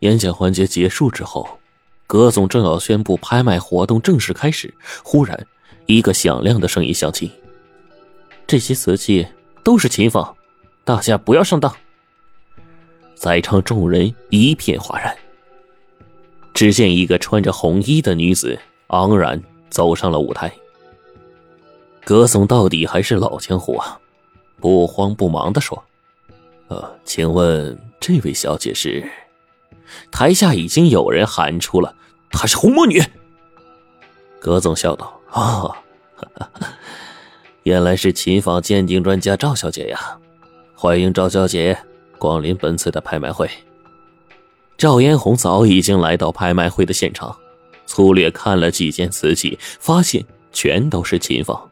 演讲环节结束之后，葛总正要宣布拍卖活动正式开始，忽然一个响亮的声音响起：“这些瓷器都是秦仿，大家不要上当。”在场众人一片哗然。只见一个穿着红衣的女子昂然走上了舞台。葛总到底还是老江湖啊，不慌不忙的说：“呃，请问这位小姐是？”台下已经有人喊出了：“她是红魔女。”葛总笑道：“啊，原来是琴房鉴定专家赵小姐呀！欢迎赵小姐光临本次的拍卖会。”赵嫣红早已经来到拍卖会的现场，粗略看了几件瓷器，发现全都是琴房。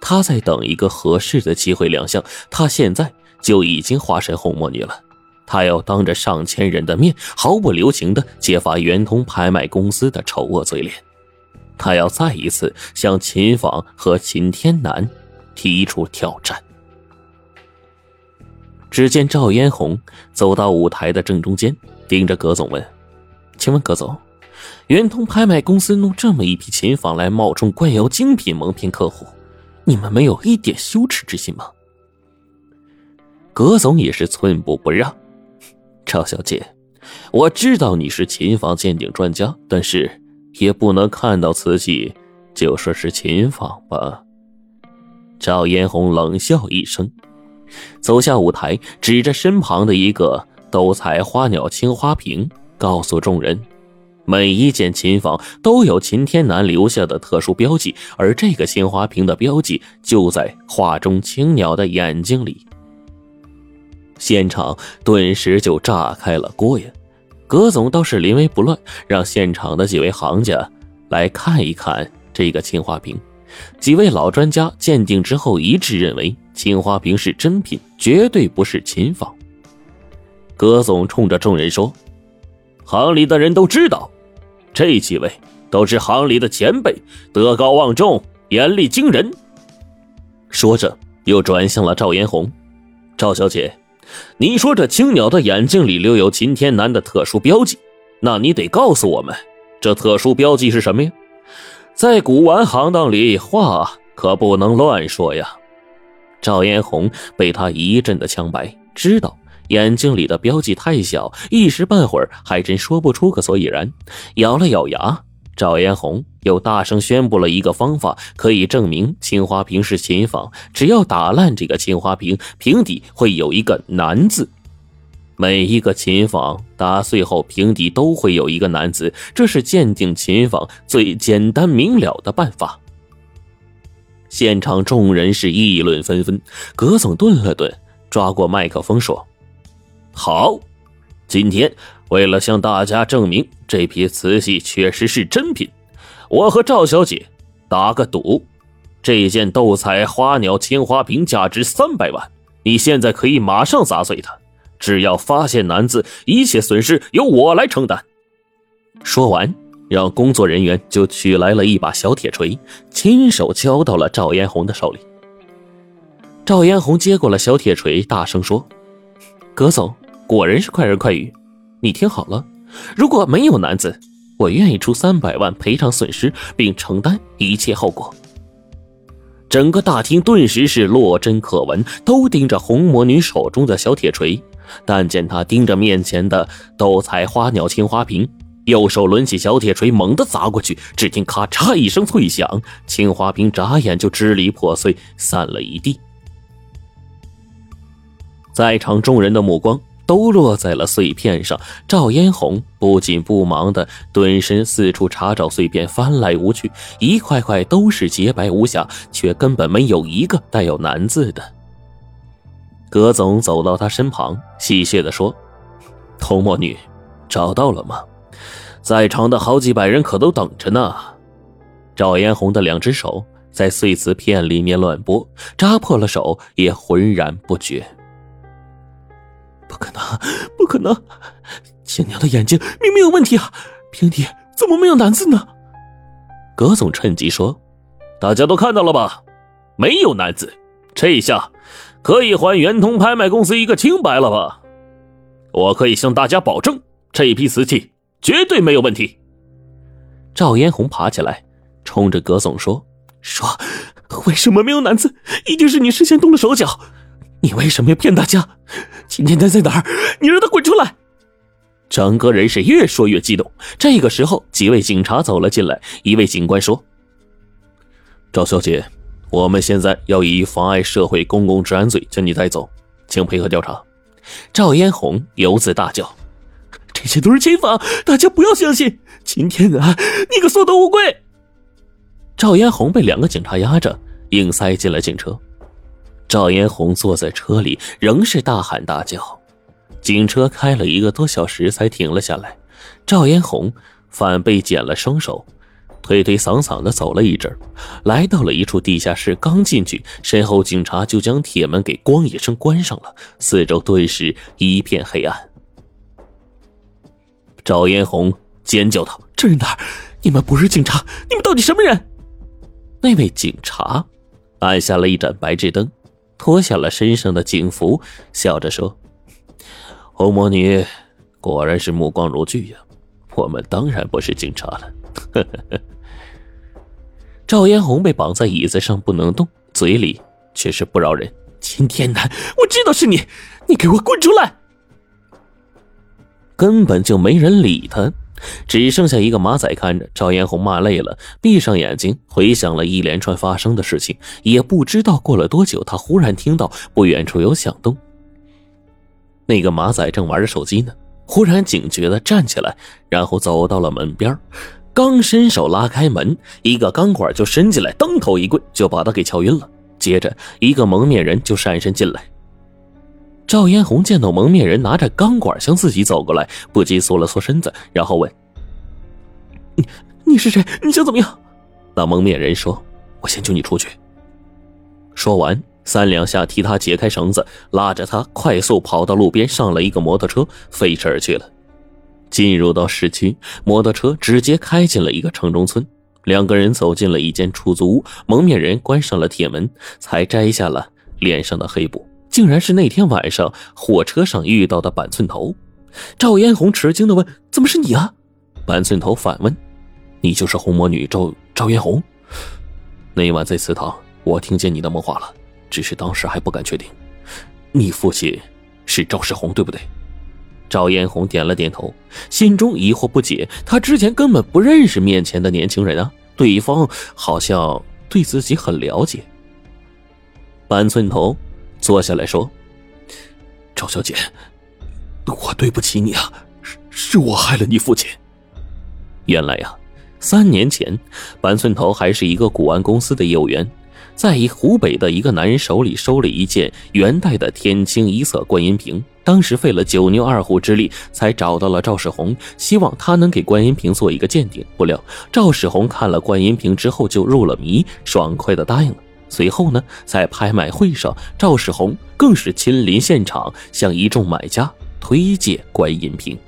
他在等一个合适的机会亮相，他现在就已经化身红魔女了。他要当着上千人的面，毫不留情的揭发圆通拍卖公司的丑恶嘴脸。他要再一次向秦坊和秦天南提出挑战。只见赵嫣红走到舞台的正中间，盯着葛总问：“请问葛总，圆通拍卖公司弄这么一批秦坊来冒充官窑精品蒙骗客户，你们没有一点羞耻之心吗？”葛总也是寸步不让。赵小姐，我知道你是琴房鉴定专家，但是也不能看到瓷器就说是琴房吧？赵嫣红冷笑一声，走下舞台，指着身旁的一个斗彩花鸟青花瓶，告诉众人：每一件琴房都有秦天南留下的特殊标记，而这个青花瓶的标记就在画中青鸟的眼睛里。现场顿时就炸开了锅呀！葛总倒是临危不乱，让现场的几位行家来看一看这个青花瓶。几位老专家鉴定之后一致认为，青花瓶是真品，绝对不是秦仿。葛总冲着众人说：“行里的人都知道，这几位都是行里的前辈，德高望重，眼力惊人。”说着，又转向了赵嫣红：“赵小姐。”你说这青鸟的眼睛里留有秦天南的特殊标记，那你得告诉我们，这特殊标记是什么呀？在古玩行当里，话可不能乱说呀。赵嫣红被他一阵的呛白，知道眼睛里的标记太小，一时半会儿还真说不出个所以然，咬了咬牙。赵嫣红又大声宣布了一个方法，可以证明青花瓶是秦仿。只要打烂这个青花瓶，瓶底会有一个“南”字。每一个秦仿打碎后，瓶底都会有一个“南”字，这是鉴定秦仿最简单明了的办法。现场众人是议论纷纷。葛总顿了顿，抓过麦克风说：“好，今天。”为了向大家证明这批瓷器确实是真品，我和赵小姐打个赌，这件斗彩花鸟青花瓶价值三百万，你现在可以马上砸碎它，只要发现男子，一切损失由我来承担。说完，让工作人员就取来了一把小铁锤，亲手交到了赵嫣红的手里。赵嫣红接过了小铁锤，大声说：“葛总果然是快人快语。”你听好了，如果没有男子，我愿意出三百万赔偿损失，并承担一切后果。整个大厅顿时是落针可闻，都盯着红魔女手中的小铁锤。但见她盯着面前的斗彩花鸟青花瓶，右手抡起小铁锤，猛地砸过去。只听咔嚓一声脆响，青花瓶眨眼就支离破碎，散了一地。在场众人的目光。都落在了碎片上。赵嫣红不紧不忙的蹲身四处查找碎片，翻来覆去，一块块都是洁白无瑕，却根本没有一个带有“男”字的。葛总走到他身旁，戏谑的说：“童魔女，找到了吗？在场的好几百人可都等着呢。”赵嫣红的两只手在碎瓷片里面乱拨，扎破了手也浑然不觉。不可能，不可能！青鸟的眼睛明明有问题啊，平底怎么没有“男”字呢？葛总趁机说：“大家都看到了吧，没有‘男’字，这一下可以还圆通拍卖公司一个清白了吧？我可以向大家保证，这一批瓷器绝对没有问题。赵嫣红爬起来，冲着葛总说：“说，为什么没有男子？一定是你事先动了手脚。你为什么要骗大家？秦天丹在哪儿？你让他滚出来！”整个人是越说越激动。这个时候，几位警察走了进来。一位警官说：“赵小姐，我们现在要以妨碍社会公共治安罪将你带走，请配合调查。”赵嫣红由此大叫：“这些都是奸房，大家不要相信！秦天南，你个缩头乌龟！”赵嫣红被两个警察压着，硬塞进了警车。赵嫣红坐在车里，仍是大喊大叫。警车开了一个多小时才停了下来，赵嫣红反被剪了双手，推推搡搡的走了一阵，来到了一处地下室。刚进去，身后警察就将铁门给“咣”一声关上了，四周顿时一片黑暗。赵嫣红尖叫道：“这是哪儿？你们不是警察，你们到底什么人？”那位警察按下了一盏白炽灯，脱下了身上的警服，笑着说。红魔女果然是目光如炬呀！我们当然不是警察了。赵嫣红被绑在椅子上不能动，嘴里却是不饶人：“秦天南，我知道是你，你给我滚出来！”根本就没人理他，只剩下一个马仔看着。赵嫣红骂累了，闭上眼睛回想了一连串发生的事情，也不知道过了多久，他忽然听到不远处有响动。那个马仔正玩着手机呢，忽然警觉的站起来，然后走到了门边刚伸手拉开门，一个钢管就伸进来，当头一棍就把他给敲晕了。接着，一个蒙面人就闪身进来。赵嫣红见到蒙面人拿着钢管向自己走过来，不禁缩了缩身子，然后问：“你你是谁？你想怎么样？”那蒙面人说：“我先救你出去。”说完。三两下替他解开绳子，拉着他快速跑到路边，上了一个摩托车，飞驰而去了。进入到市区，摩托车直接开进了一个城中村。两个人走进了一间出租屋，蒙面人关上了铁门，才摘下了脸上的黑布，竟然是那天晚上火车上遇到的板寸头。赵嫣红吃惊的问：“怎么是你啊？”板寸头反问：“你就是红魔女赵赵嫣红？那晚在祠堂，我听见你的梦话了。”只是当时还不敢确定，你父亲是赵世宏，对不对？赵嫣红点了点头，心中疑惑不解。他之前根本不认识面前的年轻人啊，对方好像对自己很了解。板寸头坐下来说：“赵小姐，我对不起你啊，是是我害了你父亲。原来呀，三年前，板寸头还是一个古玩公司的业务员。”在一湖北的一个男人手里收了一件元代的天青一色观音瓶，当时费了九牛二虎之力才找到了赵世宏，希望他能给观音瓶做一个鉴定。不料赵世宏看了观音瓶之后就入了迷，爽快的答应了。随后呢，在拍卖会上，赵世宏更是亲临现场向一众买家推介观音瓶。